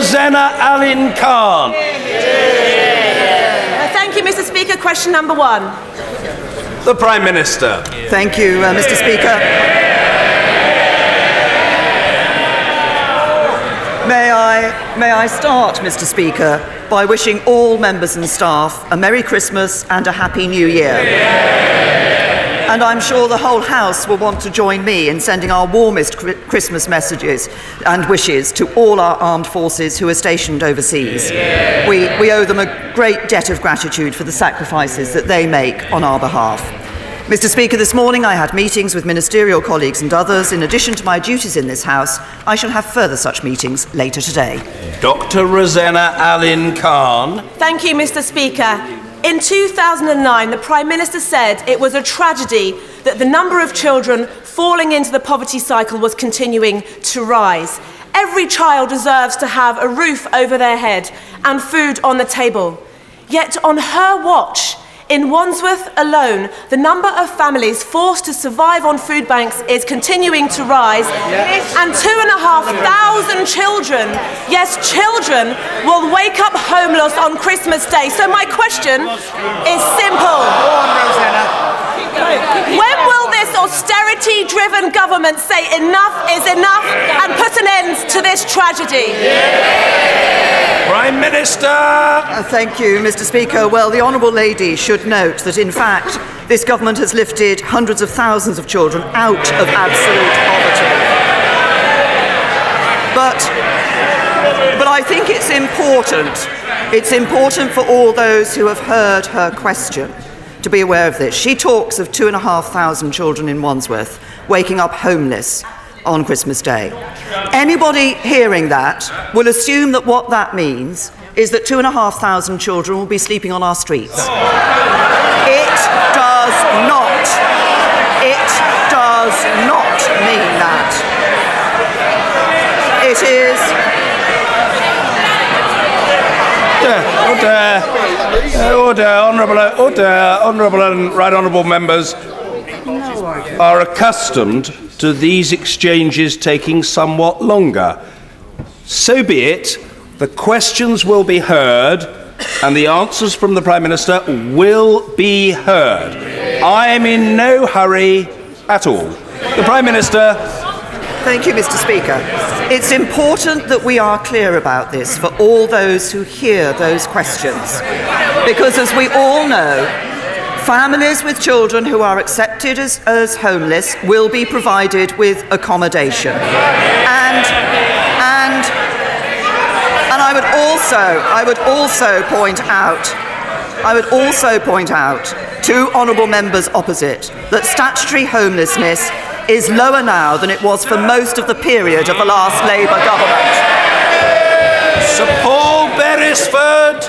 Rosena Allin-Khan. Uh, Thank you, Mr. Speaker. Question number one. The Prime Minister. Thank you, uh, Mr. Speaker. May I, may I start, Mr. Speaker, by wishing all members and staff a Merry Christmas and a Happy New Year. And I'm sure the whole House will want to join me in sending our warmest Christmas messages and wishes to all our armed forces who are stationed overseas. We, we owe them a great debt of gratitude for the sacrifices that they make on our behalf. Mr. Speaker, this morning I had meetings with ministerial colleagues and others. In addition to my duties in this House, I shall have further such meetings later today. Dr. Rosanna Allen Khan. Thank you, Mr. Speaker. In 2009, the Prime Minister said it was a tragedy that the number of children falling into the poverty cycle was continuing to rise. Every child deserves to have a roof over their head and food on the table. Yet, on her watch, in Wandsworth alone, the number of families forced to survive on food banks is continuing to rise, and two and a half thousand children, yes, children, will wake up homeless on Christmas Day. So, my question is simple. When austerity driven government say enough is enough and put an end to this tragedy? Prime Minister. Uh, thank you, Mr. Speaker. Well, the Honourable Lady should note that, in fact, this government has lifted hundreds of thousands of children out of absolute poverty. But, but I think it's important. It's important for all those who have heard her question to be aware of this. She talks of two and a half thousand children in Wandsworth waking up homeless on Christmas Day. Anybody hearing that will assume that what that means is that two and a half thousand children will be sleeping on our streets. It does not. It does not mean that. It is. Order, Uh, order, uh, order, honourable, order, honourable and right honourable members are accustomed to these exchanges taking somewhat longer. So be it. The questions will be heard, and the answers from the Prime Minister will be heard. I am in no hurry at all. The Prime Minister. Thank you, Mr. Speaker. It's important that we are clear about this for all those who hear those questions. Because, as we all know, families with children who are accepted as, as homeless will be provided with accommodation. And, and, and I would also, I would also point out, I would also point out to honourable members opposite that statutory homelessness is lower now than it was for most of the period of the last Labour government. Sir Paul Beresford.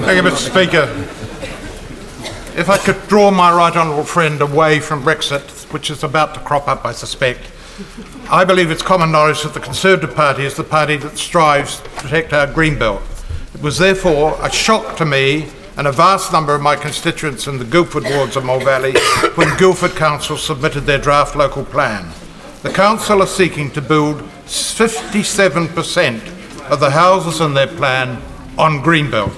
Thank you, Mr. Speaker. If I could draw my right honourable friend away from Brexit, which is about to crop up, I suspect, I believe it's common knowledge that the Conservative Party is the party that strives to protect our green belt. It was therefore a shock to me and a vast number of my constituents in the Guildford wards of Mole Valley when Guildford Council submitted their draft local plan. The council are seeking to build 57% of the houses in their plan on Greenbelt.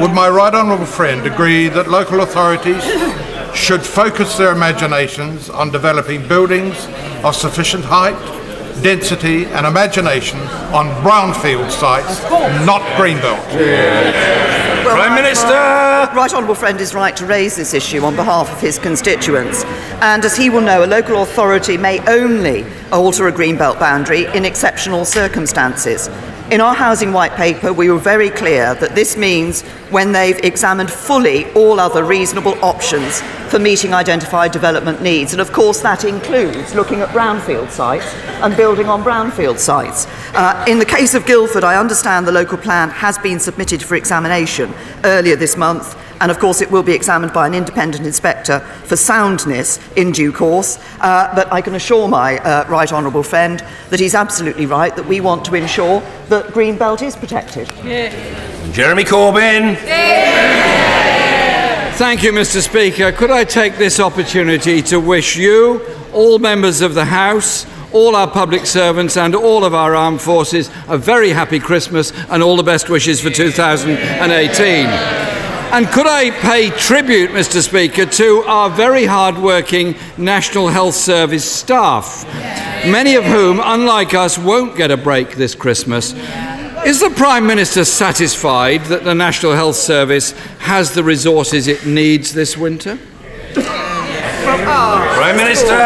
Would my right honourable friend agree that local authorities should focus their imaginations on developing buildings of sufficient height, density and imagination on brownfield sites, not Greenbelt? Well, Prime Minister. my Right honourable friend is right to raise this issue on behalf of his constituents. And as he will know, a local authority may only alter a greenbelt boundary in exceptional circumstances. In our housing white paper, we were very clear that this means when they've examined fully all other reasonable options for meeting identified development needs. And of course, that includes looking at brownfield sites and building on brownfield sites. Uh, in the case of Guildford, I understand the local plan has been submitted for examination earlier this month. And of course, it will be examined by an independent inspector for soundness in due course. Uh, but I can assure my uh, right honourable friend that he's absolutely right that we want to ensure that Greenbelt is protected. Jeremy Corbyn. Thank you, Mr. Speaker. Could I take this opportunity to wish you, all members of the House, all our public servants and all of our armed forces a very happy Christmas and all the best wishes for 2018. And could I pay tribute, Mr. Speaker, to our very hard-working National Health Service staff, many of whom, unlike us, won't get a break this Christmas. Is the Prime Minister satisfied that the National Health Service has the resources it needs this winter? Prime Minister.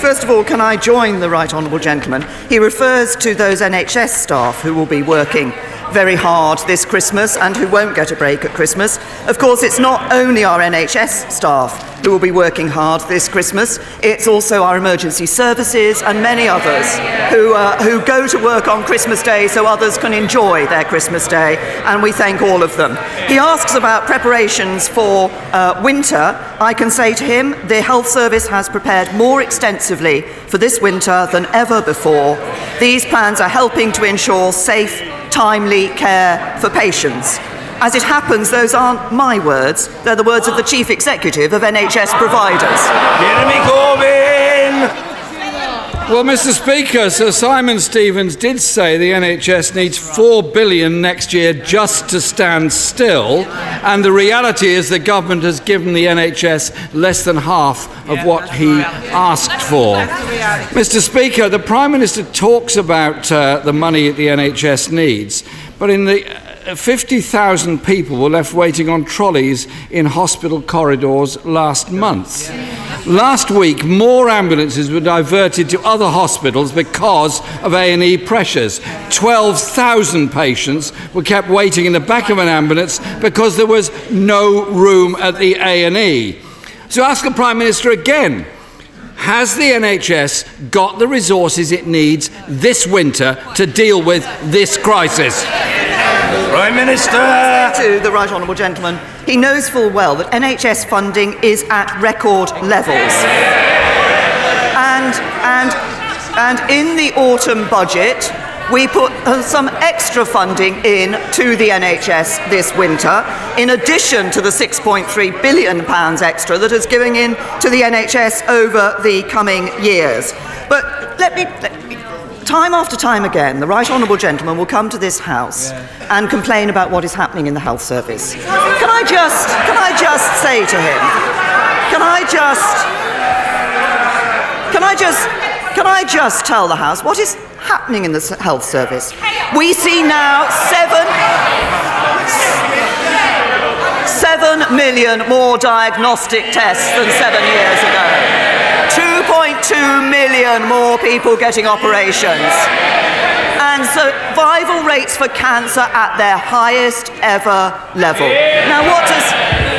First of all, can I join the Right Honourable Gentleman? He refers to those NHS staff who will be working very hard this Christmas and who won't get a break at Christmas. Of course, it's not only our NHS staff who will be working hard this Christmas, it's also our emergency services and many others who, uh, who go to work on Christmas Day so others can enjoy their Christmas Day, and we thank all of them. He asks about preparations for uh, winter. I can say to him the Health Service has prepared more extensively for this winter than ever before. These plans are helping to ensure safe, timely care for patients. As it happens, those aren't my words, they're the words of the chief executive of NHS providers. Jeremy Corbyn! Well, Mr. Speaker, Sir Simon Stevens did say the NHS needs four billion next year just to stand still, and the reality is the government has given the NHS less than half of what he asked for. Mr. Speaker, the Prime Minister talks about uh, the money the NHS needs, but in the 50,000 people were left waiting on trolleys in hospital corridors last month. Last week, more ambulances were diverted to other hospitals because of A&E pressures. 12,000 patients were kept waiting in the back of an ambulance because there was no room at the A&E. So ask the Prime Minister again. Has the NHS got the resources it needs this winter to deal with this crisis? Prime Minister. To the Right Honourable Gentleman, he knows full well that NHS funding is at record levels. And, and, and in the autumn budget, we put uh, some extra funding in to the NHS this winter, in addition to the 6.3 billion pounds extra that is going in to the NHS over the coming years. But let me time after time again, the right honourable gentleman will come to this house and complain about what is happening in the health service. Can I just, can I just say to him, can I just, can I just, can I just tell the house what is happening in the health service? We see now seven. Seven million more diagnostic tests than seven years ago. 2.2 million more people getting operations. And survival rates for cancer at their highest ever level. Now, what does.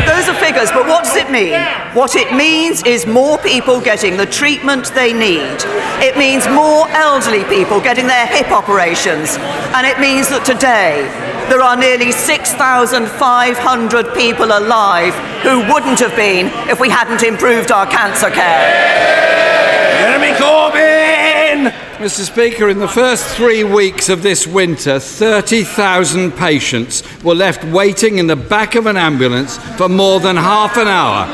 Those are figures, but what does it mean? What it means is more people getting the treatment they need. It means more elderly people getting their hip operations. And it means that today, there are nearly 6,500 people alive who wouldn't have been if we hadn't improved our cancer care. Corbyn. Mr. Speaker, in the first three weeks of this winter, 30,000 patients were left waiting in the back of an ambulance for more than half an hour.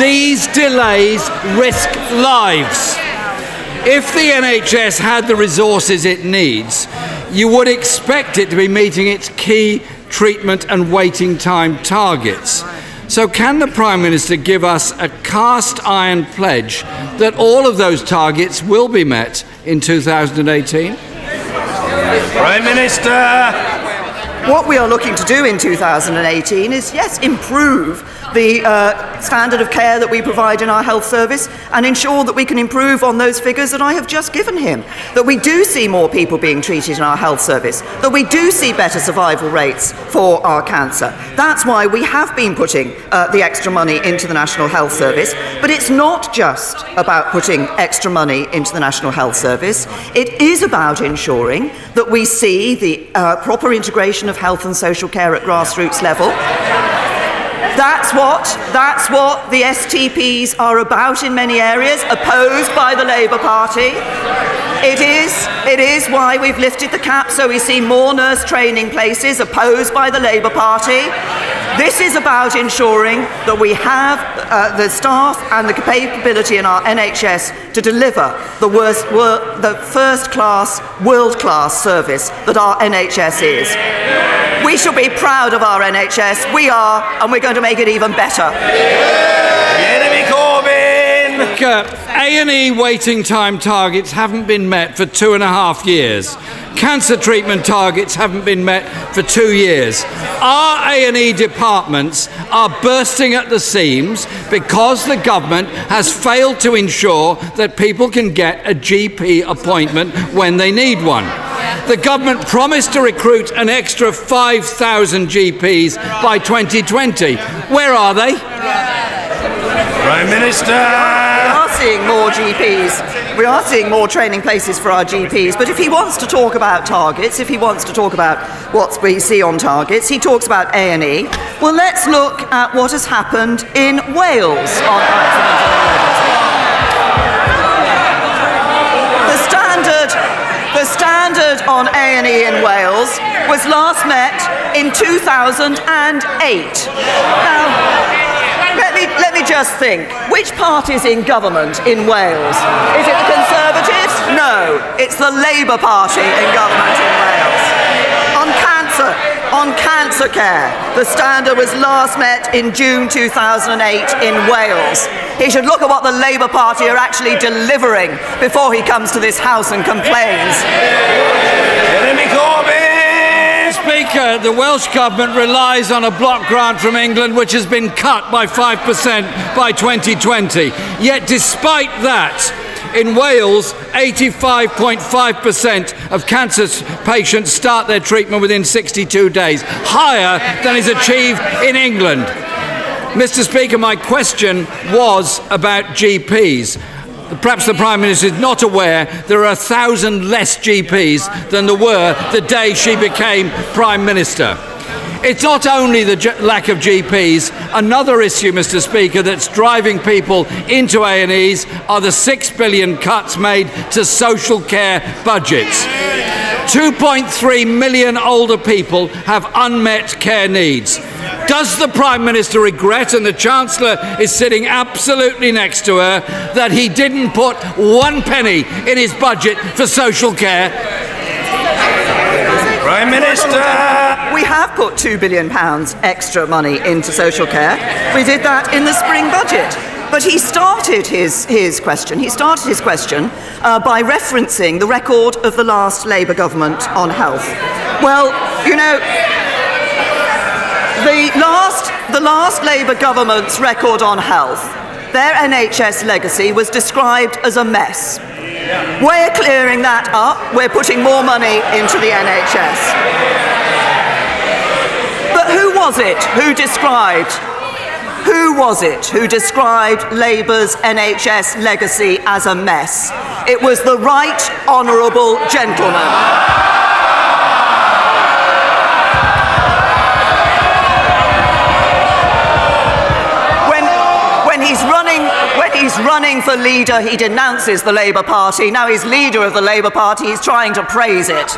These delays risk lives. If the NHS had the resources it needs, you would expect it to be meeting its key treatment and waiting time targets. So, can the Prime Minister give us a cast iron pledge that all of those targets will be met in 2018? Prime Minister. What we are looking to do in 2018 is, yes, improve the uh, standard of care that we provide in our health service and ensure that we can improve on those figures that I have just given him. That we do see more people being treated in our health service, that we do see better survival rates for our cancer. That's why we have been putting uh, the extra money into the National Health Service. But it's not just about putting extra money into the National Health Service, it is about ensuring that we see the uh, proper integration of health and social care at grassroots level. That's what, that's what the STPs are about in many areas, opposed by the Labour Party. It is, it is why we've lifted the cap so we see more nurse training places, opposed by the Labour Party. This is about ensuring that we have uh, the staff and the capability in our NHS to deliver the, worst, wor- the first class, world class service that our NHS is. We should be proud of our NHS. We are, and we're going to make it even better. Jeremy Corbyn! A&E waiting time targets haven't been met for two and a half years. Cancer treatment targets haven't been met for two years. Our A&E departments are bursting at the seams because the government has failed to ensure that people can get a GP appointment when they need one. The government promised to recruit an extra 5,000 GPs by 2020. Where are they? Prime Minister! We are seeing more GPs. We are seeing more training places for our GPs. But if he wants to talk about targets, if he wants to talk about what we see on targets, he talks about A&E. Well, let's look at what has happened in Wales on accident. The standard, the standard on A&E in Wales was last met in 2008. Now, let me, let me just think. Which party's in government in Wales? Is it the Conservatives? No, it's the Labour Party in government in Wales. On on cancer care, the standard was last met in June 2008 in Wales. He should look at what the Labour Party are actually delivering before he comes to this House and complains. Jeremy Corbyn! Speaker, the Welsh Government relies on a block grant from England which has been cut by 5% by 2020. Yet, despite that, in Wales, 85.5% of cancer patients start their treatment within 62 days, higher than is achieved in England. Mr. Speaker, my question was about GPs. Perhaps the Prime Minister is not aware there are a thousand less GPs than there were the day she became Prime Minister. It's not only the G- lack of GPs. Another issue, Mr. Speaker, that's driving people into A&Es are the six billion cuts made to social care budgets. 2.3 million older people have unmet care needs. Does the Prime Minister regret, and the Chancellor is sitting absolutely next to her, that he didn't put one penny in his budget for social care? Minister! We have put £2 billion extra money into social care. We did that in the spring budget. But he started his, his question, he started his question uh, by referencing the record of the last Labour government on health. Well, you know, the last, the last Labour government's record on health, their NHS legacy was described as a mess. We're clearing that up. We're putting more money into the NHS. But who was it who described who was it who described Labour's NHS legacy as a mess? It was the right honourable gentleman. He's running for leader, he denounces the Labour Party. Now he's leader of the Labour Party, he's trying to praise it.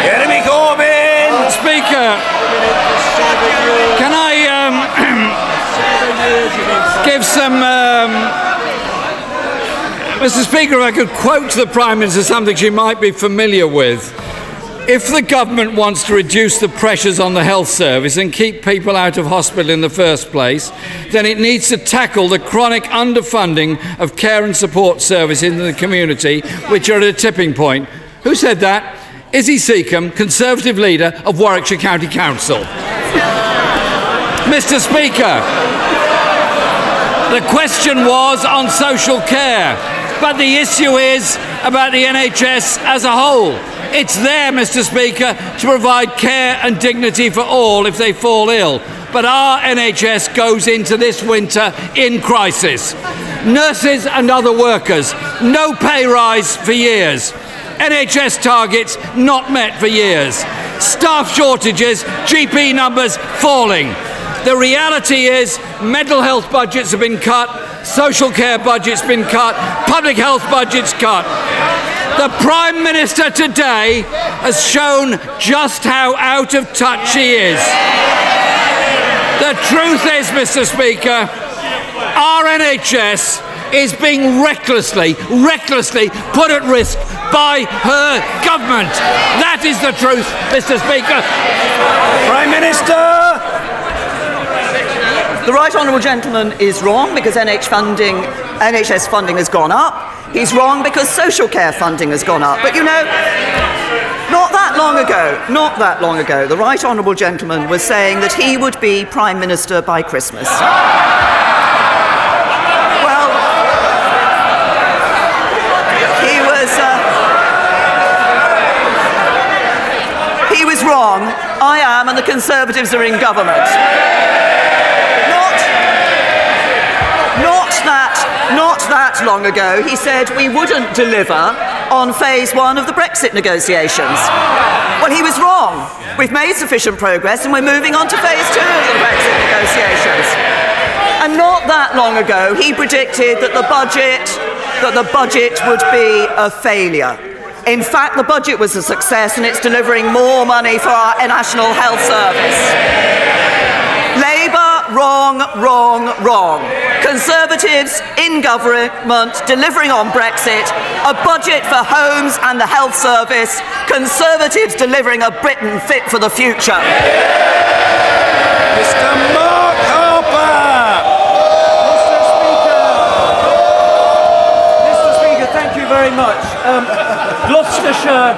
Jeremy Corbyn! Speaker, can I um, give some. Um, Mr. Speaker, if I could quote the Prime Minister something she might be familiar with. If the government wants to reduce the pressures on the health service and keep people out of hospital in the first place, then it needs to tackle the chronic underfunding of care and support service in the community, which are at a tipping point. Who said that? Izzi Seccombe, Conservative leader of Warwickshire County Council. Mr. Speaker, the question was on social care, but the issue is about the NHS as a whole. It's there, Mr. Speaker, to provide care and dignity for all if they fall ill. But our NHS goes into this winter in crisis. Nurses and other workers, no pay rise for years. NHS targets not met for years. Staff shortages, GP numbers falling. The reality is mental health budgets have been cut, social care budgets been cut, public health budgets cut. The Prime Minister today has shown just how out of touch he is. The truth is, Mr. Speaker, our NHS is being recklessly, recklessly put at risk by her government. That is the truth, Mr. Speaker. Prime Minister! The right honourable gentleman is wrong because NH funding, NHS funding has gone up. He's wrong because social care funding has gone up. But you know, not that long ago, not that long ago, the right honourable gentleman was saying that he would be Prime Minister by Christmas. Well, he was. Uh, he was wrong. I am, and the Conservatives are in government. That long ago, he said we wouldn't deliver on phase one of the Brexit negotiations. Well, he was wrong. We've made sufficient progress, and we're moving on to phase two of the Brexit negotiations. And not that long ago, he predicted that the budget, that the budget would be a failure. In fact, the budget was a success and it's delivering more money for our National Health Service. Labour, wrong, wrong, wrong. Conservatives in government delivering on Brexit, a budget for homes and the health service, Conservatives delivering a Britain fit for the future. Mr. Mark Harper! Mr. Speaker, thank you very much. Um, Gloucestershire,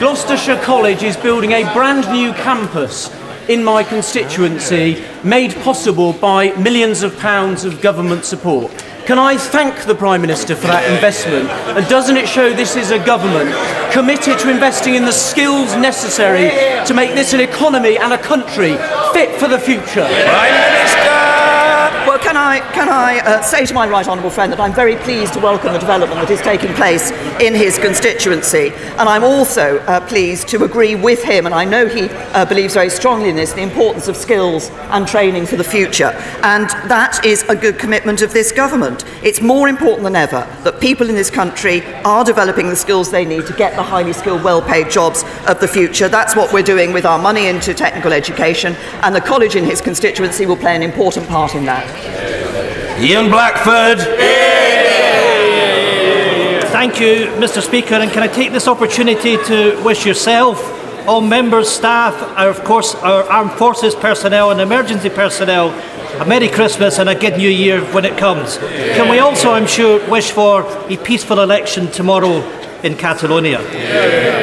Gloucestershire College is building a brand new campus in my constituency, made possible by millions of pounds of government support. Can I thank the Prime Minister for that investment? And doesn't it show this is a government committed to investing in the skills necessary to make this an economy and a country fit for the future? Prime Minister! Can I, can I uh, say to my right honourable friend that I'm very pleased to welcome the development that is taking place in his constituency, and I'm also uh, pleased to agree with him, and I know he uh, believes very strongly in this, the importance of skills and training for the future. And that is a good commitment of this government. It's more important than ever that people in this country are developing the skills they need to get the highly skilled, well paid jobs of the future. That's what we're doing with our money into technical education, and the college in his constituency will play an important part in that. Ian Blackford! Thank you, Mr. Speaker, and can I take this opportunity to wish yourself, all members, staff, our, of course, our armed forces personnel and emergency personnel, a Merry Christmas and a good New Year when it comes. Can we also, I'm sure, wish for a peaceful election tomorrow in Catalonia?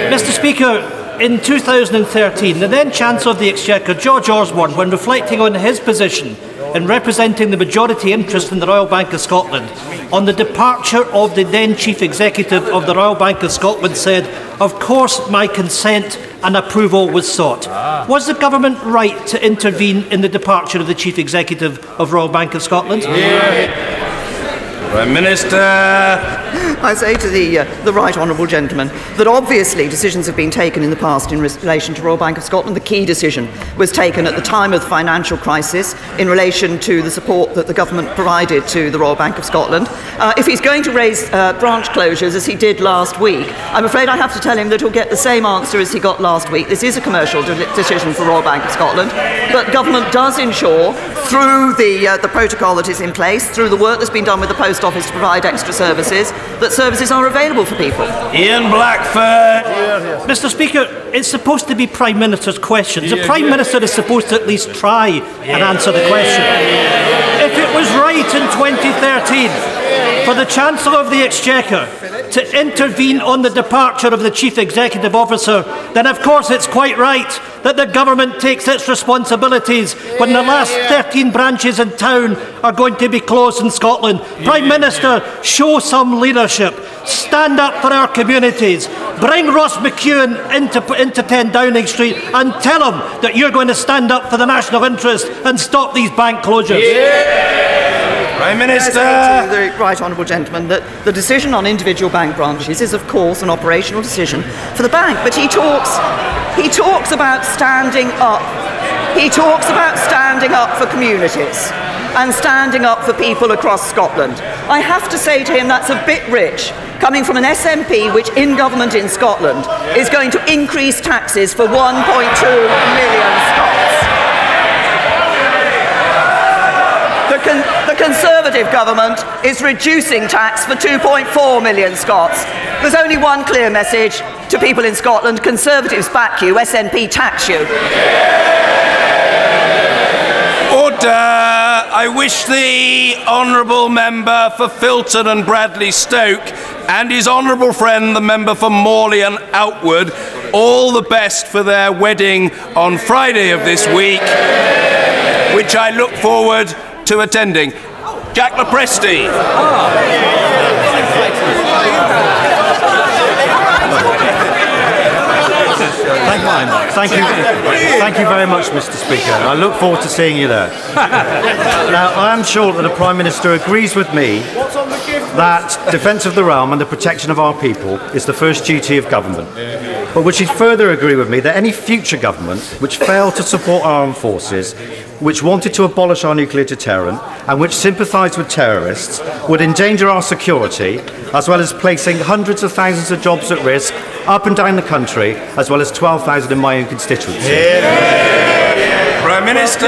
Mr. Speaker, in 2013, the then Chancellor of the Exchequer, George Osborne, when reflecting on his position in representing the majority interest in the Royal Bank of Scotland, on the departure of the then Chief Executive of the Royal Bank of Scotland, said, Of course, my consent and approval was sought. Was the government right to intervene in the departure of the Chief Executive of Royal Bank of Scotland? Prime Minister! I say to the, uh, the right honourable gentleman that obviously decisions have been taken in the past in relation to Royal Bank of Scotland. The key decision was taken at the time of the financial crisis in relation to the support that the government provided to the Royal Bank of Scotland. Uh, if he's going to raise uh, branch closures as he did last week, I'm afraid I have to tell him that he'll get the same answer as he got last week. This is a commercial de- decision for Royal Bank of Scotland, but government does ensure through the, uh, the protocol that is in place, through the work that's been done with the Post Office to provide extra services, that services are available for people. Ian Blackford! Mr. Speaker, it's supposed to be Prime Minister's questions. The Prime Minister is supposed to at least try and answer the question. If it was right in 2013 for the Chancellor of the Exchequer to intervene on the departure of the Chief Executive Officer, then of course it's quite right that the government takes its responsibilities when the last 13 branches in town are going to be closed in Scotland. Prime Minister, show some leadership. Stand up for our communities. Bring Ross McEwen into, into 10 Downing Street and tell him that you're going to stand up for the national interest and stop these bank closures. Prime Minister! the uh, right honourable gentleman that the decision on individual bank branches is, of course, an operational decision for the bank. But he talks, he talks about standing up. He talks about standing up for communities and standing up for people across Scotland. I have to say to him that's a bit rich, coming from an SNP which, in government in Scotland, is going to increase taxes for 1.2 million Scots. con- the Conservative government is reducing tax for 2.4 million Scots. There's only one clear message to people in Scotland Conservatives back you, SNP tax you. Order! I wish the honourable member for Filton and Bradley Stoke and his honourable friend, the member for Morley and Outwood, all the best for their wedding on Friday of this week, which I look forward to attending. Jack Lopresti. Thank you. Thank you very much, Mr. Speaker. I look forward to seeing you there. now, I am sure that the Prime Minister agrees with me that defence of the realm and the protection of our people is the first duty of government. But would she further agree with me that any future government which failed to support our armed forces, which wanted to abolish our nuclear deterrent, and which sympathised with terrorists would endanger our security, as well as placing hundreds of thousands of jobs at risk up and down the country, as well as 12,000 in my own constituency? Prime Minister.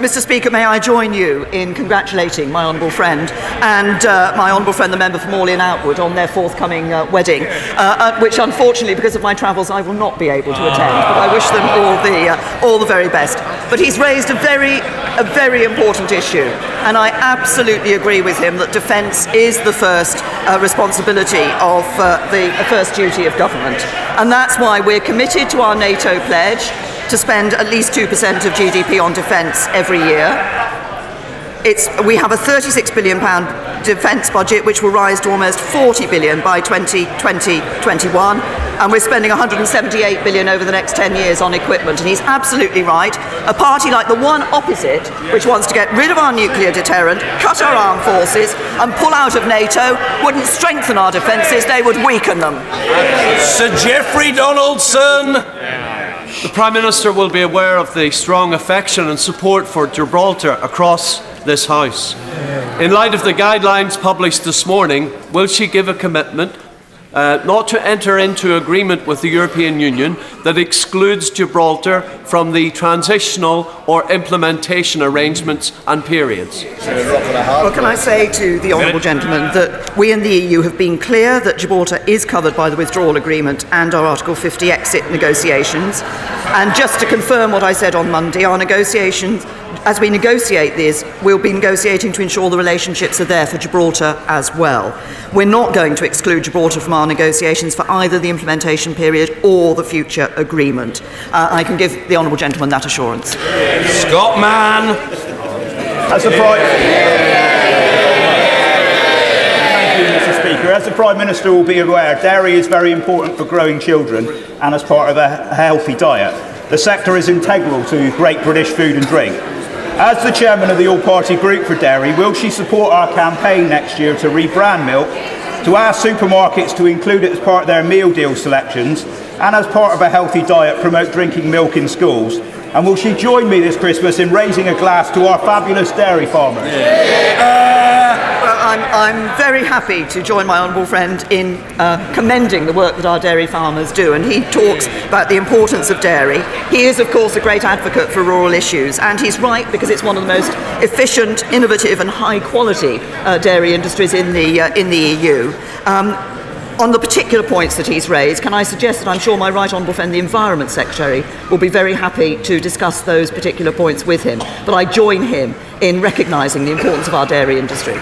Mr. Speaker, may I join you in congratulating my honourable friend and uh, my honourable friend, the member for Morley and Outwood, on their forthcoming uh, wedding, uh, uh, which unfortunately, because of my travels, I will not be able to attend. But I wish them all the uh, all the very best. But he's raised a very a very important issue, and I absolutely agree with him that defence is the first uh, responsibility of uh, the first duty of government, and that's why we're committed to our NATO pledge to spend at least 2% of GDP on defence every year. It's, we have a 36 billion pound defence budget which will rise to almost £40 billion by 2020-21 and we're spending £178 billion over the next 10 years on equipment. And he's absolutely right. A party like the one opposite which wants to get rid of our nuclear deterrent cut our armed forces and pull out of NATO wouldn't strengthen our defences they would weaken them. Sir Jeffrey Donaldson The Prime Minister will be aware of the strong affection and support for Gibraltar across this House. In light of the guidelines published this morning, will she give a commitment uh, not to enter into agreement with the European Union that excludes Gibraltar from the transitional or implementation arrangements and periods? Well, can I say to the honourable gentleman that we in the EU have been clear that Gibraltar is covered by the withdrawal agreement and our Article 50 exit negotiations. And just to confirm what I said on Monday, our negotiations, as we negotiate this, we'll be negotiating to ensure the relationships are there for Gibraltar as well. We're not going to exclude Gibraltar from our negotiations for either the implementation period or the future agreement. Uh, I can give the honourable gentleman that assurance. Scott Mann. As the Prime, Thank you, Mr. Speaker. As the Prime Minister will be aware, dairy is very important for growing children and as part of a healthy diet. The sector is integral to Great British Food and Drink. As the chairman of the All Party Group for Dairy, will she support our campaign next year to rebrand milk, to ask supermarkets to include it as part of their meal deal selections, and as part of a healthy diet, promote drinking milk in schools? And will she join me this Christmas in raising a glass to our fabulous dairy farmers? Well, uh, I'm, I'm very happy to join my honourable friend in uh, commending the work that our dairy farmers do, and he talks about the importance of dairy. He is, of course, a great advocate for rural issues, and he's right because it's one of the most efficient, innovative, and high quality uh, dairy industries in the, uh, in the EU. Um, on the particular points that he's raised, can I suggest that I'm sure my right honourable friend, the Environment Secretary, will be very happy to discuss those particular points with him. But I join him in recognising the importance of our dairy industry.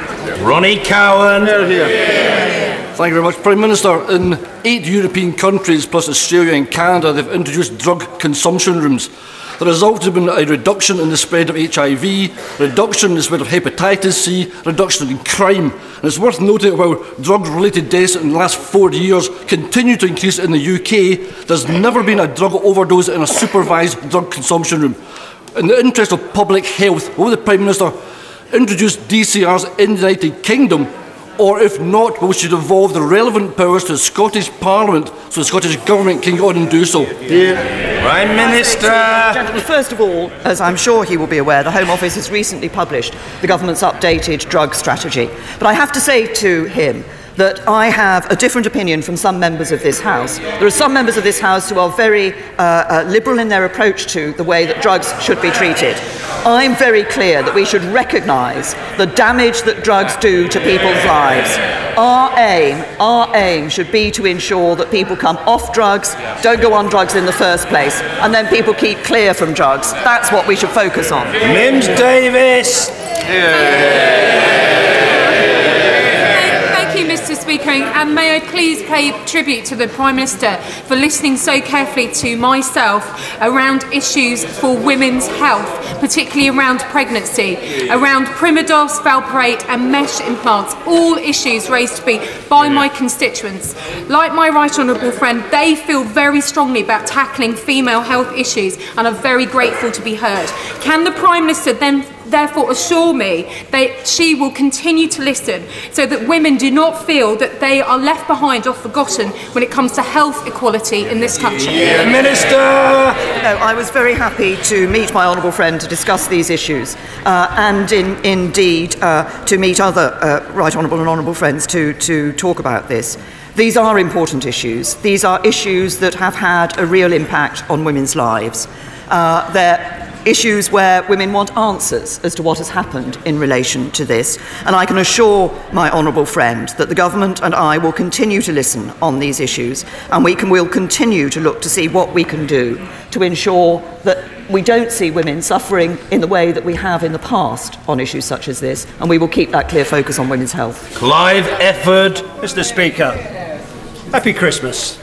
Ronnie Cowan. Thank you very much. Prime Minister, in eight European countries plus Australia and Canada, they've introduced drug consumption rooms. The result has been a reduction in the spread of HIV, reduction in the spread of hepatitis C, reduction in crime. And it's worth noting that while drug-related deaths in the last four years continue to increase in the UK, there's never been a drug overdose in a supervised drug consumption room. In the interest of public health, will the Prime Minister introduce DCRs in the United Kingdom or if not, we should devolve the relevant powers to the Scottish Parliament so the Scottish Government can go on and do so. Prime Minister. Gentlemen, first of all, as I'm sure he will be aware, the Home Office has recently published the government's updated drug strategy. But I have to say to him that I have a different opinion from some members of this House. There are some members of this House who are very uh, uh, liberal in their approach to the way that drugs should be treated. I'm very clear that we should recognise the damage that drugs do to people's lives. Our aim, our aim should be to ensure that people come off drugs, don't go on drugs in the first place, and then people keep clear from drugs. That's what we should focus on. Mims Davies. Thank you, Mr. Speaker, and may I please pay tribute to the Prime Minister for listening so carefully to myself around issues for women's health, particularly around pregnancy, around Primodos, Valproate, and mesh implants, all issues raised to me by my constituents. Like my right honourable friend, they feel very strongly about tackling female health issues and are very grateful to be heard. Can the Prime Minister then therefore assure me that she will continue to listen so that women do not feel that they are left behind or forgotten when it comes to health equality in this country. Minister! No, I was very happy to meet my honourable friend to discuss these issues uh, and in, indeed uh, to meet other uh, right honourable and honourable friends to, to talk about this. These are important issues. These are issues that have had a real impact on women's lives. Uh, they're issues where women want answers as to what has happened in relation to this. And I can assure my honourable friend that the government and I will continue to listen on these issues and we can, will continue to look to see what we can do to ensure that we don't see women suffering in the way that we have in the past on issues such as this, and we will keep that clear focus on women's health. Clive Efford. Mr. Speaker, Happy Christmas.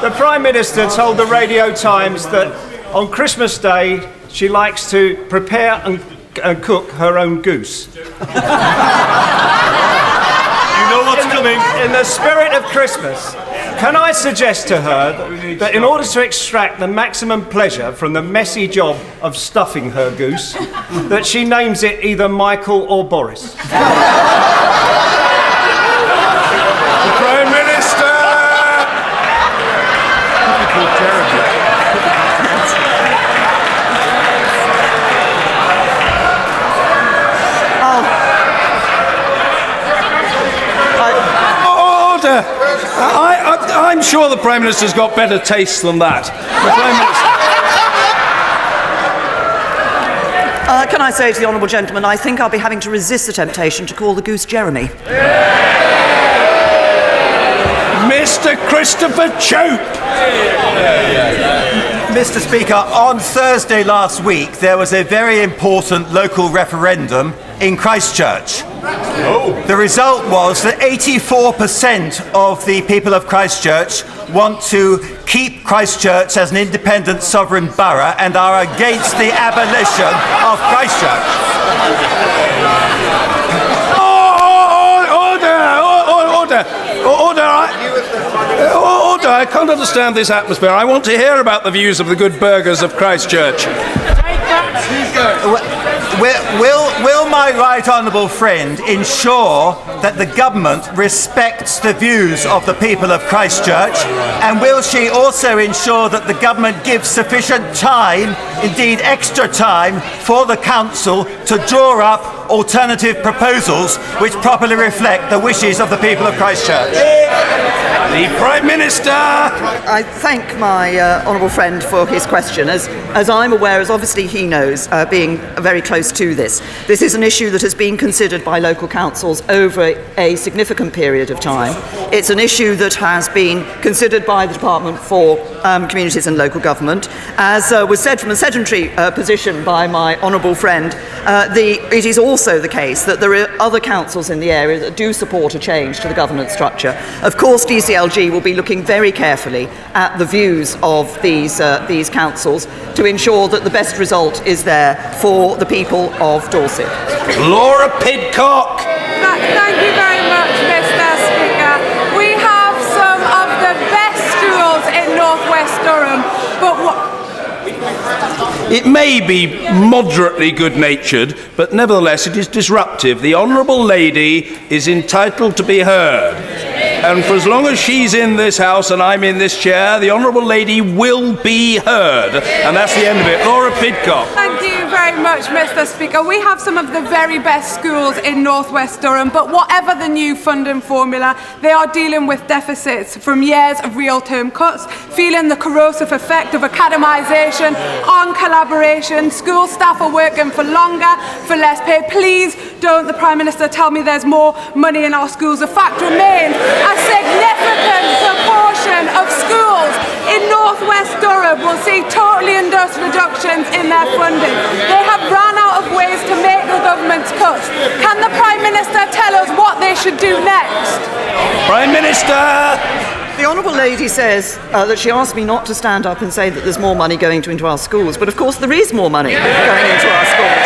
The Prime Minister told the Radio Times that on Christmas Day she likes to prepare and, and cook her own goose. you know what's coming. In the spirit of Christmas, can I suggest to her that, that in order to extract the maximum pleasure from the messy job of stuffing her goose, that she names it either Michael or Boris? Prime Minister! Order! I, I, I'm sure the Prime Minister's got better taste than that. The Prime Minister. Uh, can I say to the honourable gentleman, I think I'll be having to resist the temptation to call the goose Jeremy. Mr. Christopher Chope! Mr. Speaker, on Thursday last week, there was a very important local referendum in Christchurch. Oh. The result was that 84% of the people of Christchurch want to keep Christchurch as an independent sovereign borough and are against the abolition of Christchurch. Order! Order! Order! I, order! I can't understand this atmosphere. I want to hear about the views of the good burghers of Christchurch. Will, will, will my right honourable friend ensure that the government respects the views of the people of Christchurch? And will she also ensure that the government gives sufficient time, indeed extra time, for the council to draw up alternative proposals which properly reflect the wishes of the people of Christchurch? The Prime Minister! I thank my uh, honourable friend for his question. As, as I'm aware, as obviously he knows, uh, being very close to this, this is an issue that has been considered by local councils over a significant period of time. It's an issue that has been considered by the Department for um, Communities and Local Government. As uh, was said from a sedentary uh, position by my honourable friend, uh, the, it is also the case that there are other councils in the area that do support a change to the governance structure. Of course, DCLG will be looking very carefully at the views of these, uh, these councils to ensure that the best result is there for the people of Dorset. Laura Pidcock! Thank you very much, Mr. Speaker. We have some of the best schools in Northwest Durham, but what? It may be moderately good natured, but nevertheless it is disruptive. The Honourable Lady is entitled to be heard. And for as long as she's in this house and I'm in this chair, the Honourable Lady will be heard. And that's the end of it. Laura Pidcock. Thank you very much, Mr. Speaker. We have some of the very best schools in northwest Durham, but whatever the new funding formula, they are dealing with deficits from years of real term cuts, feeling the corrosive effect of academisation on collaboration. School staff are working for longer, for less pay. Please don't the Prime Minister tell me there's more money in our schools. The fact remains a significant proportion of schools in northwest Durham will see totally unjust reductions in their funding. They have run out of ways to make the government's cuts. Can the Prime Minister tell us what they should do next? Prime Minister! The Honourable Lady says uh, that she asked me not to stand up and say that there's more money going to into our schools, but of course there is more money going into our schools.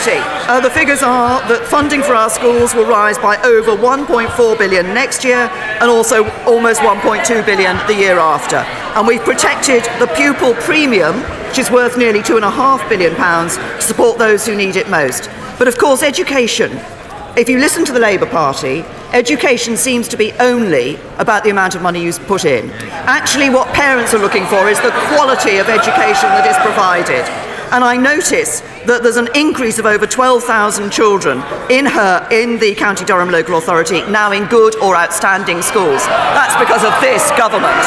The. Uh, the figures are that funding for our schools will rise by over 1.4 billion next year and also almost 1.2 billion the year after. And we've protected the pupil premium, which is worth nearly two and a half billion pounds, to support those who need it most. But of course, education if you listen to the Labour Party, education seems to be only about the amount of money you put in. Actually, what parents are looking for is the quality of education that is provided. And I notice that there's an increase of over 12,000 children in her in the County Durham Local Authority now in good or outstanding schools. That's because of this government.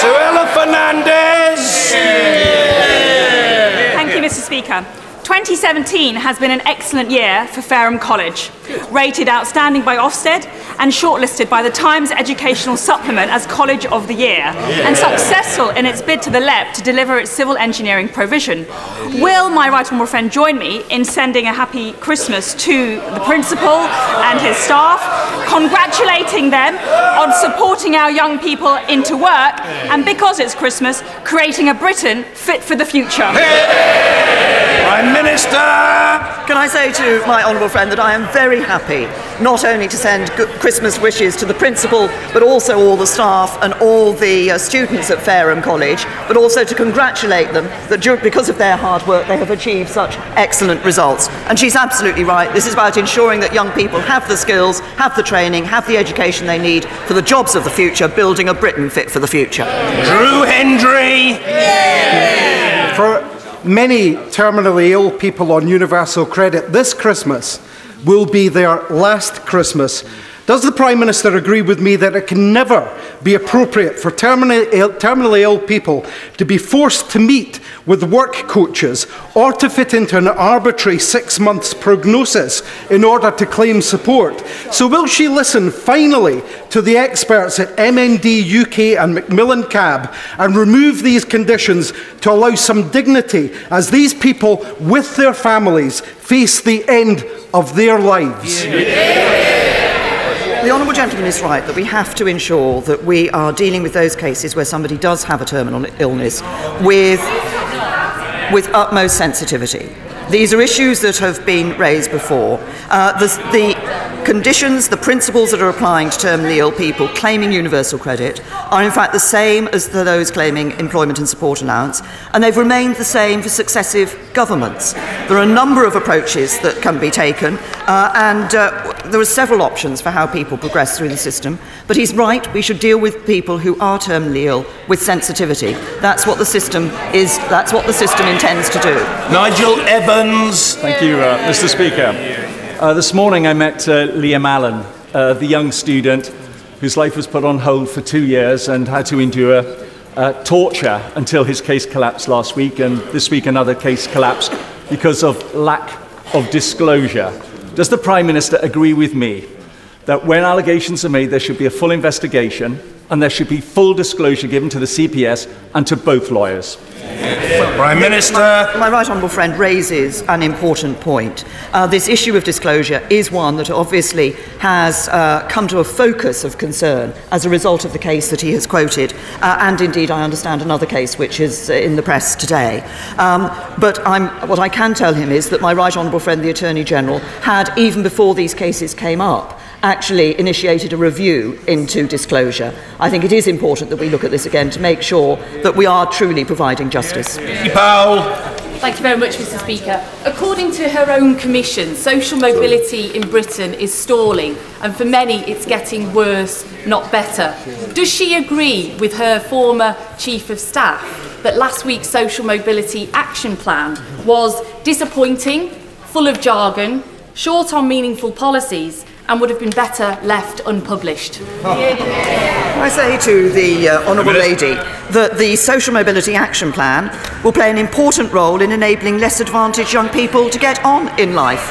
Suella Fernandes! Thank you, Mr. Speaker. 2017 has been an excellent year for Fareham College, rated outstanding by Ofsted and shortlisted by the Times Educational Supplement as College of the Year, and successful in its bid to the LEP to deliver its civil engineering provision. Will my right honourable friend join me in sending a happy Christmas to the principal and his staff, congratulating them on supporting our young people into work, and because it's Christmas, creating a Britain fit for the future? Prime Minister! Can I say to my honourable friend that I am very happy not only to send good Christmas wishes to the principal, but also all the staff and all the uh, students at Fareham College, but also to congratulate them that dur- because of their hard work they have achieved such excellent results. And she's absolutely right. This is about ensuring that young people have the skills, have the training, have the education they need for the jobs of the future, building a Britain fit for the future. Drew Hendry! Yeah. For many terminally ill people on universal credit, this Christmas will be their last Christmas. Does the Prime Minister agree with me that it can never be appropriate for terminally ill, people to be forced to meet with work coaches or to fit into an arbitrary six months prognosis in order to claim support? So, will she listen finally to the experts at MND UK and Macmillan Cab and remove these conditions to allow some dignity as these people with their families face the end of their lives? The Honourable Gentleman is right that we have to ensure that we are dealing with those cases where somebody does have a terminal illness with, with utmost sensitivity. These are issues that have been raised before. Uh, the, the conditions, the principles that are applying to terminally ill people claiming universal credit are in fact the same as the, those claiming employment and support allowance, and they've remained the same for successive governments. There are a number of approaches that can be taken, uh, and uh, there are several options for how people progress through the system. But he's right, we should deal with people who are terminally ill with sensitivity. That's what the system is, that's what the system intends to do. Nigel Evans. Thank you, uh, Mr. Speaker. Uh, this morning I met uh, Liam Allan, uh, the young student whose life was put on hold for two years and had to endure uh, torture until his case collapsed last week, and this week another case collapsed because of lack of disclosure. Does the Prime Minister agree with me that when allegations are made, there should be a full investigation and there should be full disclosure given to the CPS and to both lawyers? Well, Prime Minister. My, my right honourable friend raises an important point. Uh, this issue of disclosure is one that obviously has uh, come to a focus of concern as a result of the case that he has quoted, uh, and indeed, I understand another case which is uh, in the press today. Um, but I'm, what I can tell him is that my right honourable friend, the Attorney General, had, even before these cases came up, actually initiated a review into disclosure. I think it is important that we look at this again to make sure that we are truly providing justice. Powell. Thank you very much, Mr. Speaker. According to her own commission, social mobility in Britain is stalling, and for many, it's getting worse, not better. Does she agree with her former Chief of Staff that last week's social mobility action plan was disappointing, full of jargon, short on meaningful policies, and would have been better left unpublished? I say to the uh, Honourable Lady that the Social Mobility Action Plan will play an important role in enabling less advantaged young people to get on in life.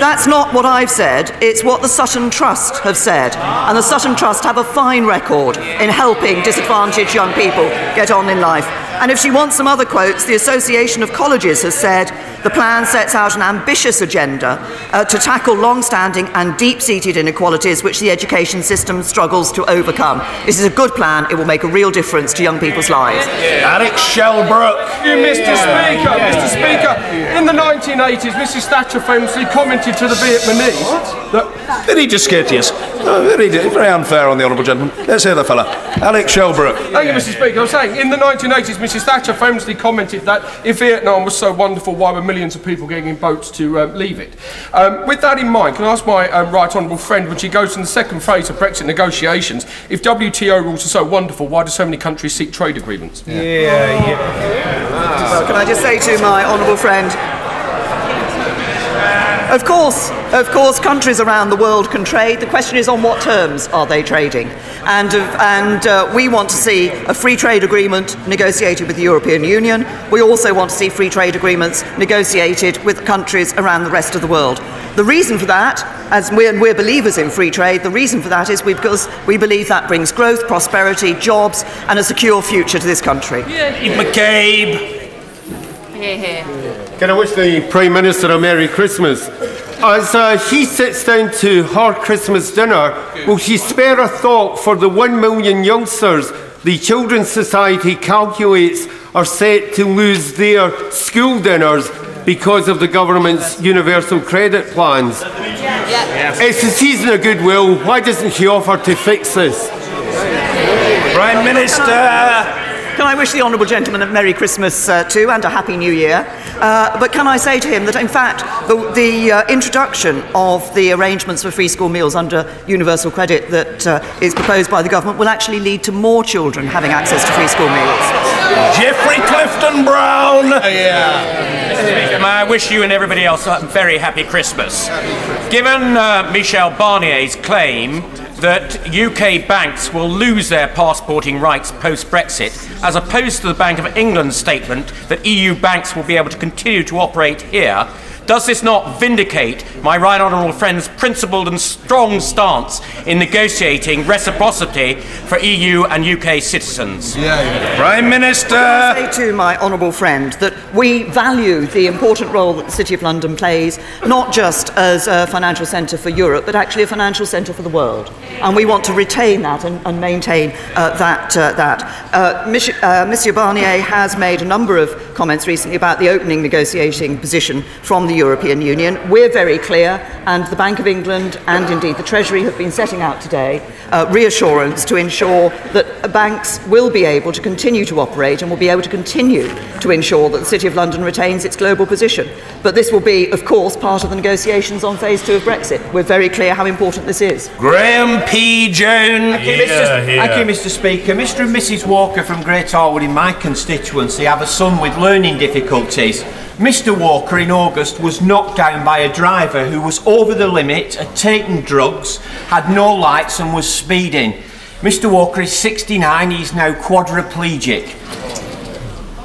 That's not what I've said, it's what the Sutton Trust have said. And the Sutton Trust have a fine record in helping disadvantaged young people get on in life. And if she wants some other quotes, the Association of Colleges has said the plan sets out an ambitious agenda uh, to tackle long standing and deep seated inequalities which the education system struggles to overcome. This is a good plan, it will make a real difference to young people's lives. Alec Shelbrooke. you, Mr. Speaker. Mr. Speaker, in the 1980s, Mrs. Thatcher famously commented to the Vietnamese that. Very discourteous. Oh, very, very unfair on the Honourable Gentleman. Let's hear the fella. Alec Shelbrooke. Thank you, Mr. Speaker. I was saying, in the 1980s, Mrs. Thatcher famously commented that if Vietnam was so wonderful, why were millions of people getting in boats to um, leave it? Um, with that in mind, can I ask my um, right honourable friend, when she goes in the second phase of Brexit negotiations, if WTO rules are so wonderful, why do so many countries seek trade agreements? Yeah, yeah. Well, can I just say to my honourable friend, of course, of course, countries around the world can trade. The question is on what terms are they trading? And, and uh, we want to see a free trade agreement negotiated with the European Union. We also want to see free trade agreements negotiated with countries around the rest of the world. The reason for that, as we're, we're believers in free trade, the reason for that is because we believe that brings growth, prosperity, jobs, and a secure future to this country. McCabe. Here, here. Can I wish the Prime Minister a Merry Christmas? As uh, he sits down to her Christmas dinner, will she spare a thought for the one million youngsters the Children's Society calculates are set to lose their school dinners because of the government's universal credit plans? It's a season of goodwill. Why doesn't she offer to fix this? Prime Minister. Can I wish the Honourable Gentleman a Merry Christmas uh, too and a Happy New Year? Uh, but can I say to him that, in fact, the, the uh, introduction of the arrangements for free school meals under universal credit that uh, is proposed by the government will actually lead to more children having access to free school meals? Jeffrey Clifton Brown. Yeah. May I wish you and everybody else a very happy Christmas. Given uh, Michel Barnier's claim that UK banks will lose their passporting rights post Brexit, as opposed to the Bank of England's statement that EU banks will be able to continue to operate here, does this not vindicate my right honourable friend's principled and strong stance in negotiating reciprocity for EU and UK citizens? Prime Minister. I say to my honourable friend that we value the important role that the City of London plays, not just as a financial centre for Europe, but actually a financial centre for the world. And we want to retain that and, and maintain uh, that. Uh, that. Uh, Mich- uh, Monsieur Barnier has made a number of comments recently about the opening negotiating position from the European Union. We're very clear, and the Bank of England and indeed the Treasury have been setting out today uh, reassurance to ensure that banks will be able to continue to operate and will be able to continue to ensure that the City of London retains its global position. But this will be, of course, part of the negotiations on phase two of Brexit. We're very clear how important this is. Graham P. Jones. Thank you, Mr. Thank you, Mr. Speaker. Mr. and Mrs. Walker from Great Harwood in my constituency have a son with learning difficulties. Mr. Walker in August was knocked down by a driver who was over the limit, had taken drugs, had no lights, and was speeding. Mr. Walker is 69, he's now quadriplegic.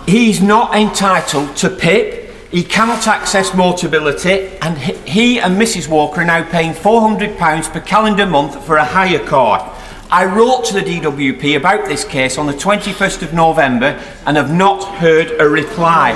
He's not entitled to PIP, he cannot access Motability, and he and Mrs. Walker are now paying £400 per calendar month for a hire car. I wrote to the DWP about this case on the 21st of November and have not heard a reply.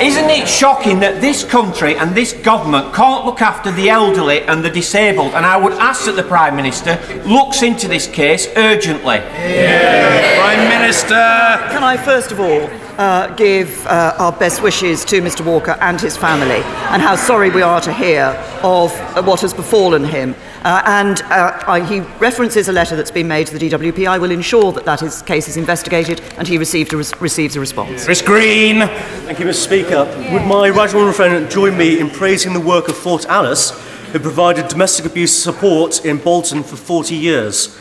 Isn't it shocking that this country and this government can't look after the elderly and the disabled? And I would ask that the Prime Minister looks into this case urgently. Prime Minister. Can I first of all uh, give uh, our best wishes to Mr. Walker and his family, and how sorry we are to hear of what has befallen him. Uh, and uh, I, he references a letter that's been made to the DWP. I will ensure that that his case is investigated and he received a res- receives a response. Chris Green. Thank you, Mr. Speaker. Would my right honourable friend join me in praising the work of Fortalice, who provided domestic abuse support in Bolton for 40 years?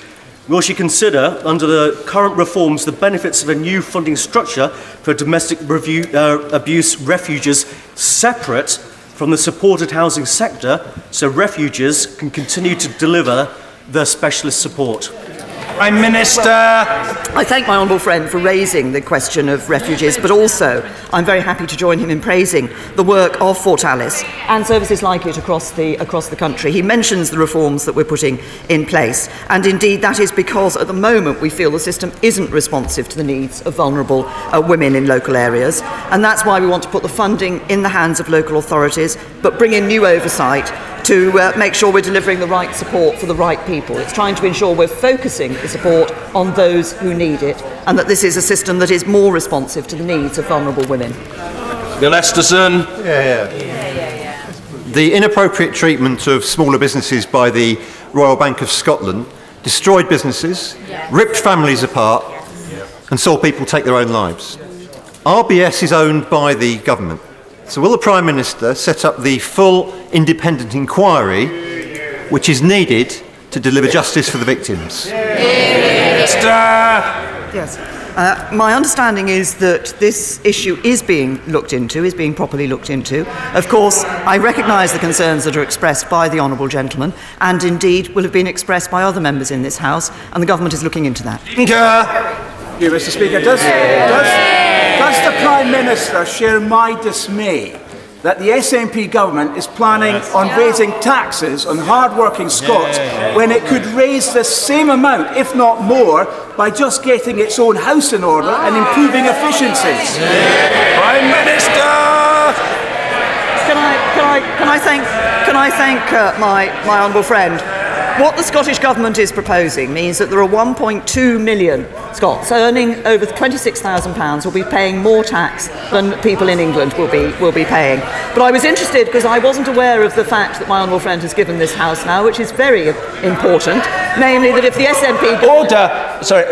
Will she consider, under the current reforms, the benefits of a new funding structure for domestic review, uh, abuse refuges separate from the supported housing sector so refuges can continue to deliver their specialist support. Prime Minister. I thank my honourable friend for raising the question of refugees, but also I'm very happy to join him in praising the work of Fortalice and services like it across the, across the country. He mentions the reforms that we're putting in place, and indeed that is because at the moment we feel the system isn't responsive to the needs of vulnerable uh, women in local areas, and that's why we want to put the funding in the hands of local authorities, but bring in new oversight to uh, make sure we're delivering the right support for the right people. It's trying to ensure we're focusing the support on those who need it and that this is a system that is more responsive to the needs of vulnerable women. Bill Esterson. Yeah, yeah. The inappropriate treatment of smaller businesses by the Royal Bank of Scotland destroyed businesses, ripped families apart, and saw people take their own lives. RBS is owned by the government. So, will the Prime Minister set up the full independent inquiry which is needed to deliver justice for the victims? Yes. Uh, my understanding is that this issue is being looked into, is being properly looked into. Of course, I recognise the concerns that are expressed by the Honourable Gentleman, and indeed will have been expressed by other members in this House, and the Government is looking into that. Thank you, Mr. Speaker. Does, does, does the Prime Minister share my dismay that the SNP government is planning on raising taxes on hard-working Scots when it could raise the same amount, if not more, by just getting its own house in order and improving efficiencies? Prime Minister! Can I, can I, can I thank, can I thank uh, my, my honourable friend? What the Scottish Government is proposing means that there are 1.2 million Scots earning over £26,000 will be paying more tax than people in England will be, will be paying. But I was interested because I wasn't aware of the fact that my honourable friend has given this House now, which is very important, namely that if the SNP... Order! Sorry,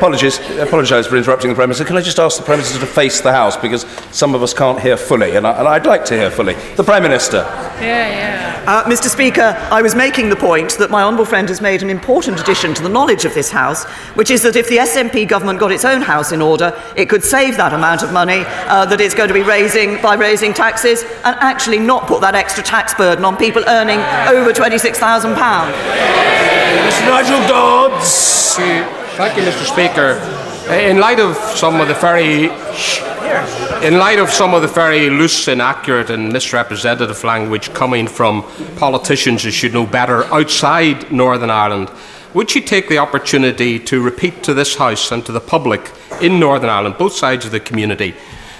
apologies. Apologise for interrupting the Prime Minister. Can I just ask the Prime Minister to face the House because some of us can't hear fully, and, I, and I'd like to hear fully. The Prime Minister. Yeah, yeah. Uh, Mr. Speaker, I was making the point that my honourable friend has made an important addition to the knowledge of this House, which is that if the SNP government got its own house in order, it could save that amount of money uh, that it's going to be raising by raising taxes and actually not put that extra tax burden on people earning over £26,000. Mr. Nigel Dodds. Thank you, Mr. Speaker. Uh, in light of some of the very in light of some of the very loose, inaccurate, and misrepresentative language coming from politicians who should know better outside Northern Ireland, would you take the opportunity to repeat to this House and to the public in Northern Ireland, both sides of the community,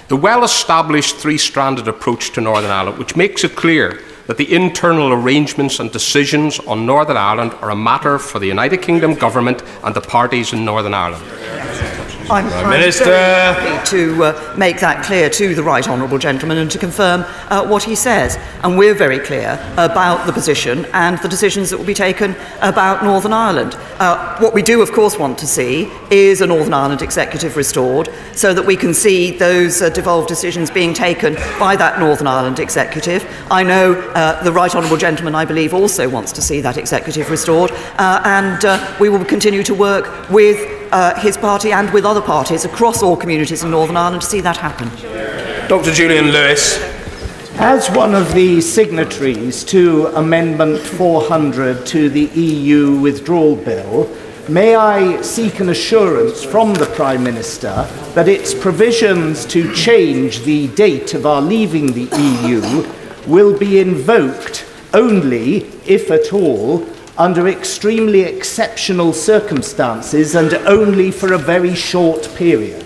the well established three stranded approach to Northern Ireland, which makes it clear that the internal arrangements and decisions on Northern Ireland are a matter for the United Kingdom government and the parties in Northern Ireland? I'm, Prime Minister. very happy to uh, make that clear to the right honourable gentleman and to confirm uh, what he says. And we're very clear about the position and the decisions that will be taken about Northern Ireland. Uh, what we do, of course, want to see is a Northern Ireland executive restored so that we can see those uh, devolved decisions being taken by that Northern Ireland executive. I know uh, the right honourable gentleman, I believe, also wants to see that executive restored, uh, and we will continue to work with uh, his party and with other parties across all communities in Northern Ireland to see that happen. Dr. Julian Lewis. As one of the signatories to Amendment 400 to the EU withdrawal bill, may I seek an assurance from the Prime Minister that its provisions to change the date of our leaving the EU will be invoked only, if at all, under extremely exceptional circumstances and only for a very short period.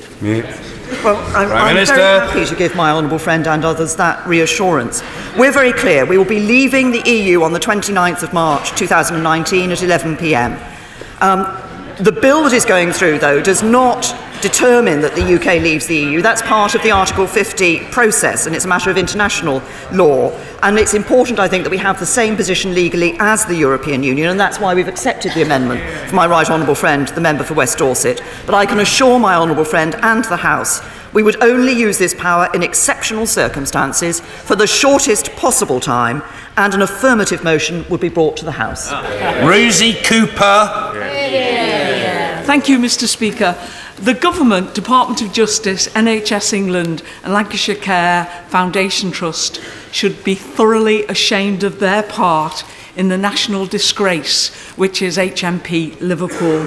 Well, I'm, Prime I'm Minister. very happy to give my honourable friend and others that reassurance. We're very clear. We will be leaving the EU on the 29th of March 2019 at 11 pm. Um, the bill that is going through, though, does not determine that the UK leaves the EU. That's part of the Article 50 process, and it's a matter of international law. And it's important, I think, that we have the same position legally as the European Union, and that's why we've accepted the amendment from my right honourable friend, the member for West Dorset. But I can assure my honourable friend and the House we would only use this power in exceptional circumstances for the shortest possible time, and an affirmative motion would be brought to the House. Rosie Cooper. Thank you, Mr. Speaker. The Government, Department of Justice, NHS England, and Lancashire Care Foundation Trust should be thoroughly ashamed of their part in the national disgrace, which is HMP Liverpool.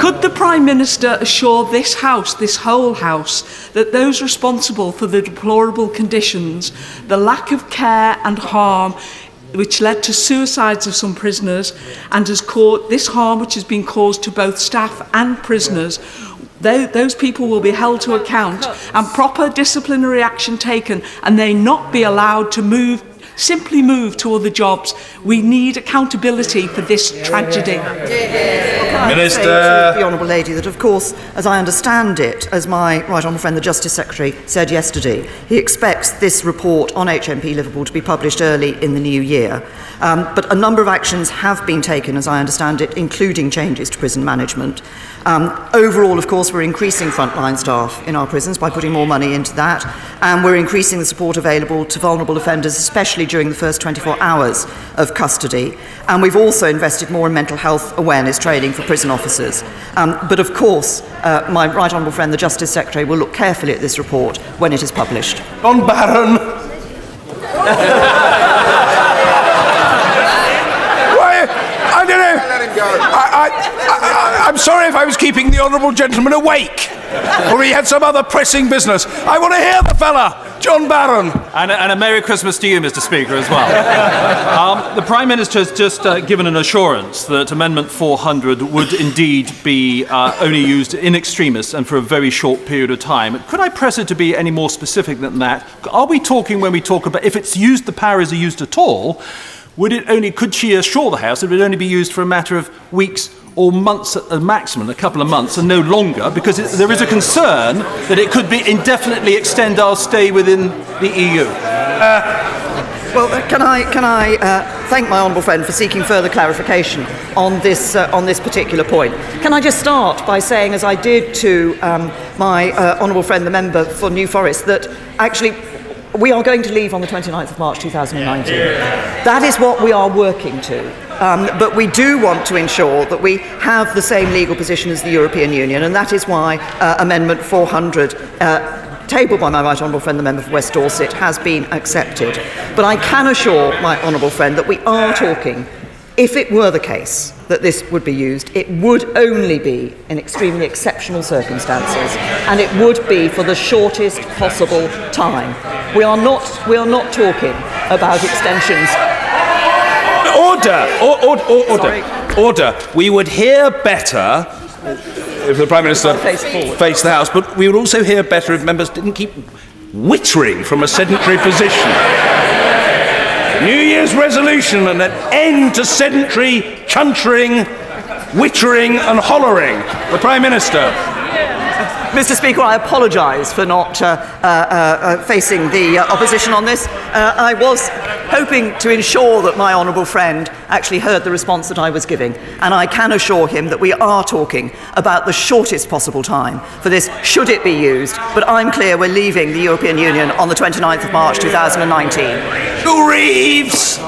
Could the Prime Minister assure this House, this whole House, that those responsible for the deplorable conditions, the lack of care and harm which led to suicides of some prisoners and has this harm which has been caused to both staff and prisoners tho- those people will be held to account and proper disciplinary action taken and they not be allowed to move simply move to other jobs we need accountability for this tragedy Minister. The Honourable Lady, that of course, as I understand it, as my right honourable friend the Justice Secretary said yesterday, he expects this report on HMP Liverpool to be published early in the new year. Um, but a number of actions have been taken, as I understand it, including changes to prison management. Um, overall, of course, we're increasing frontline staff in our prisons by putting more money into that, and we're increasing the support available to vulnerable offenders, especially during the first 24 hours of custody. And we've also invested more in mental health awareness training for prison officers. Um, but of course, uh, my right honourable friend, the Justice Secretary, will look carefully at this report when it is published. On Baron. Why, I don't know. Let him go. I, I, I, I'm sorry if I was keeping the honourable gentleman awake, or he had some other pressing business. I want to hear the fella, John Baron. And a, and a Merry Christmas to you, Mr. Speaker, as well. um, the Prime Minister has just uh, given an assurance that Amendment 400 would indeed be uh, only used in extremis and for a very short period of time. Could I press it to be any more specific than that? Are we talking when we talk about if it's used, the powers are used at all? Would it only, could she assure the House it would only be used for a matter of weeks or months at the maximum, a couple of months, and no longer? Because it, there is a concern that it could be indefinitely extend our stay within the EU. Well, uh, can I, can I uh, thank my honourable friend for seeking further clarification on this, uh, on this particular point? Can I just start by saying, as I did to um, my uh, honourable friend, the member for New Forest, that actually we are going to leave on the 29th of March 2019. That is what we are working to. Um, but we do want to ensure that we have the same legal position as the European Union, and that is why uh, Amendment 400. Uh, tabled by my right honourable friend, the member for West Dorset, has been accepted. But I can assure my honourable friend that we are talking, if it were the case that this would be used, it would only be in extremely exceptional circumstances, and it would be for the shortest possible time. We are not, we are not talking about extensions. Order! Or, or, or, order! Order! We would hear better if the Prime Minister faced the House, but we would also hear better if members didn't keep wittering from a sedentary position. New Year's resolution and an end to sedentary chuntering, wittering, and hollering. The Prime Minister. Mr. Speaker, I apologise for not uh, uh, uh, facing the uh, opposition on this. Uh, I was hoping to ensure that my honourable friend actually heard the response that I was giving, and I can assure him that we are talking about the shortest possible time for this, should it be used. But I'm clear we're leaving the European Union on the 29th of March 2019. Who Reeves!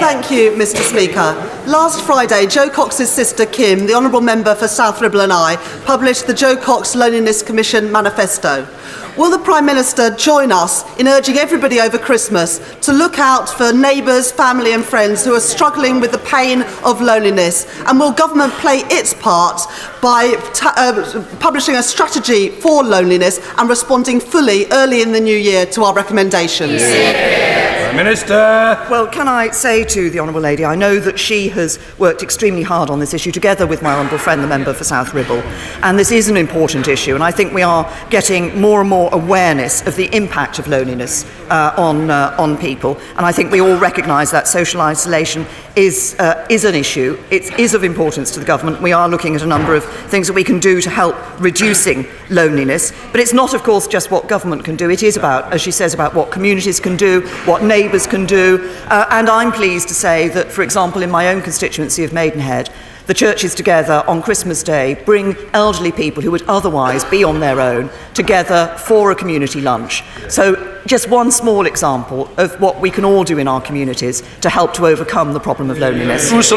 Thank you, Mr. Speaker. Last Friday, Jo Cox's sister Kim, the Honourable Member for South Ribble and I, published the Jo Cox Loneliness Commission Manifesto. Will the Prime Minister join us in urging everybody over Christmas to look out for neighbours, family, and friends who are struggling with the pain of loneliness? And will government play its part by ta- uh, publishing a strategy for loneliness and responding fully early in the new year to our recommendations? Prime Minister. Well, can I say to the Honourable Lady, I know that she has worked extremely hard on this issue together with my Honourable friend, the member for South Ribble, and this is an important issue, and I think we are getting more and more awareness of the impact of loneliness uh, on, uh, on people, and I think we all recognise that social isolation is, uh, is an issue. It is of importance to the government. We are looking at a number of things that we can do to help reducing loneliness, but it's not, of course, just what government can do. It is about, as she says, about what communities can do, what neighbours can do, uh, and I'm pleased to say that, for example, in my own constituency of Maidenhead, the churches together on Christmas Day bring elderly people who would otherwise be on their own together for a community lunch. So, just one small example of what we can all do in our communities to help to overcome the problem of loneliness. It's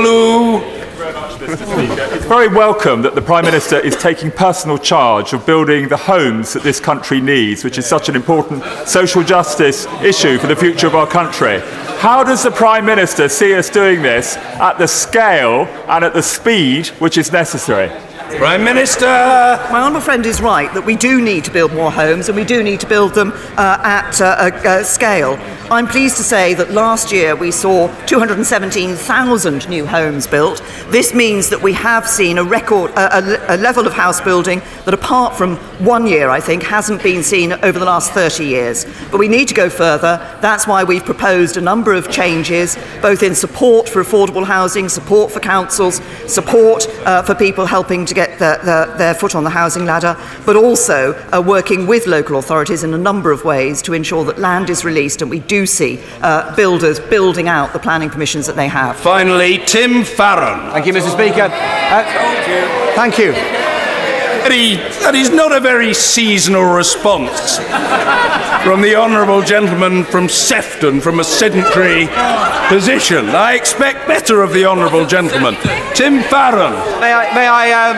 very welcome that the Prime Minister is taking personal charge of building the homes that this country needs, which is such an important social justice issue for the future of our country. How does the Prime Minister see us doing this at the scale and at the speed which is necessary? Prime Minister! My honourable friend is right that we do need to build more homes and we do need to build them uh, at uh, scale. I'm pleased to say that last year we saw 217,000 new homes built. This means that we have seen a record, a, a, a level of house building that, apart from one year, I think, hasn't been seen over the last 30 years. But we need to go further. That's why we've proposed a number of changes, both in support for affordable housing, support for councils, support uh, for people helping to get their, their, their foot on the housing ladder, but also uh, working with local authorities in a number of ways to ensure that land is released and we do see uh, builders building out the planning permissions that they have. Finally, Tim Farron. Thank you, Mr. Speaker. Uh, thank you. That, he, that is not a very seasonal response from the honourable gentleman from Sefton, from a sedentary position. I expect better of the honourable gentleman. Tim Farron. May I, may I um,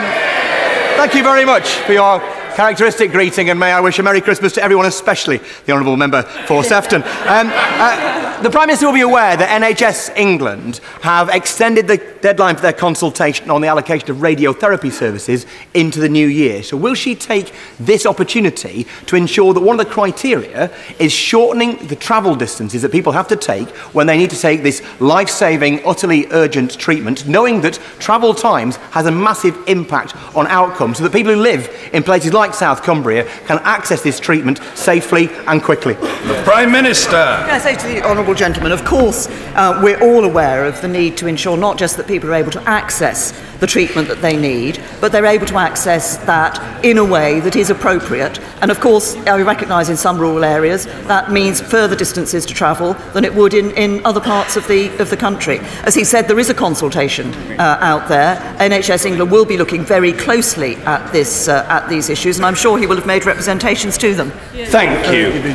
thank you very much for your characteristic greeting, and may I wish a Merry Christmas to everyone, especially the Honourable Member for Sefton. Um, uh, the Prime Minister will be aware that NHS England have extended the deadline for their consultation on the allocation of radiotherapy services into the new year. So, will she take this opportunity to ensure that one of the criteria is shortening the travel distances that people have to take when they need to take this life saving, utterly urgent treatment, knowing that travel times has a massive impact on outcomes, so that people who live in places like South Cumbria can access this treatment safely and quickly? The Prime Minister. Can I say to the honourable gentleman, of course, uh, we're all aware of the need to ensure not just that people are able to access the treatment that they need, but they're able to access that in a way that is appropriate. And of course, I recognise in some rural areas that means further distances to travel than it would in, in other parts of the, of the country. As he said, there is a consultation uh, out there. NHS England will be looking very closely at, this, uh, at these issues, and I'm sure he will have made representations to them. Thank you.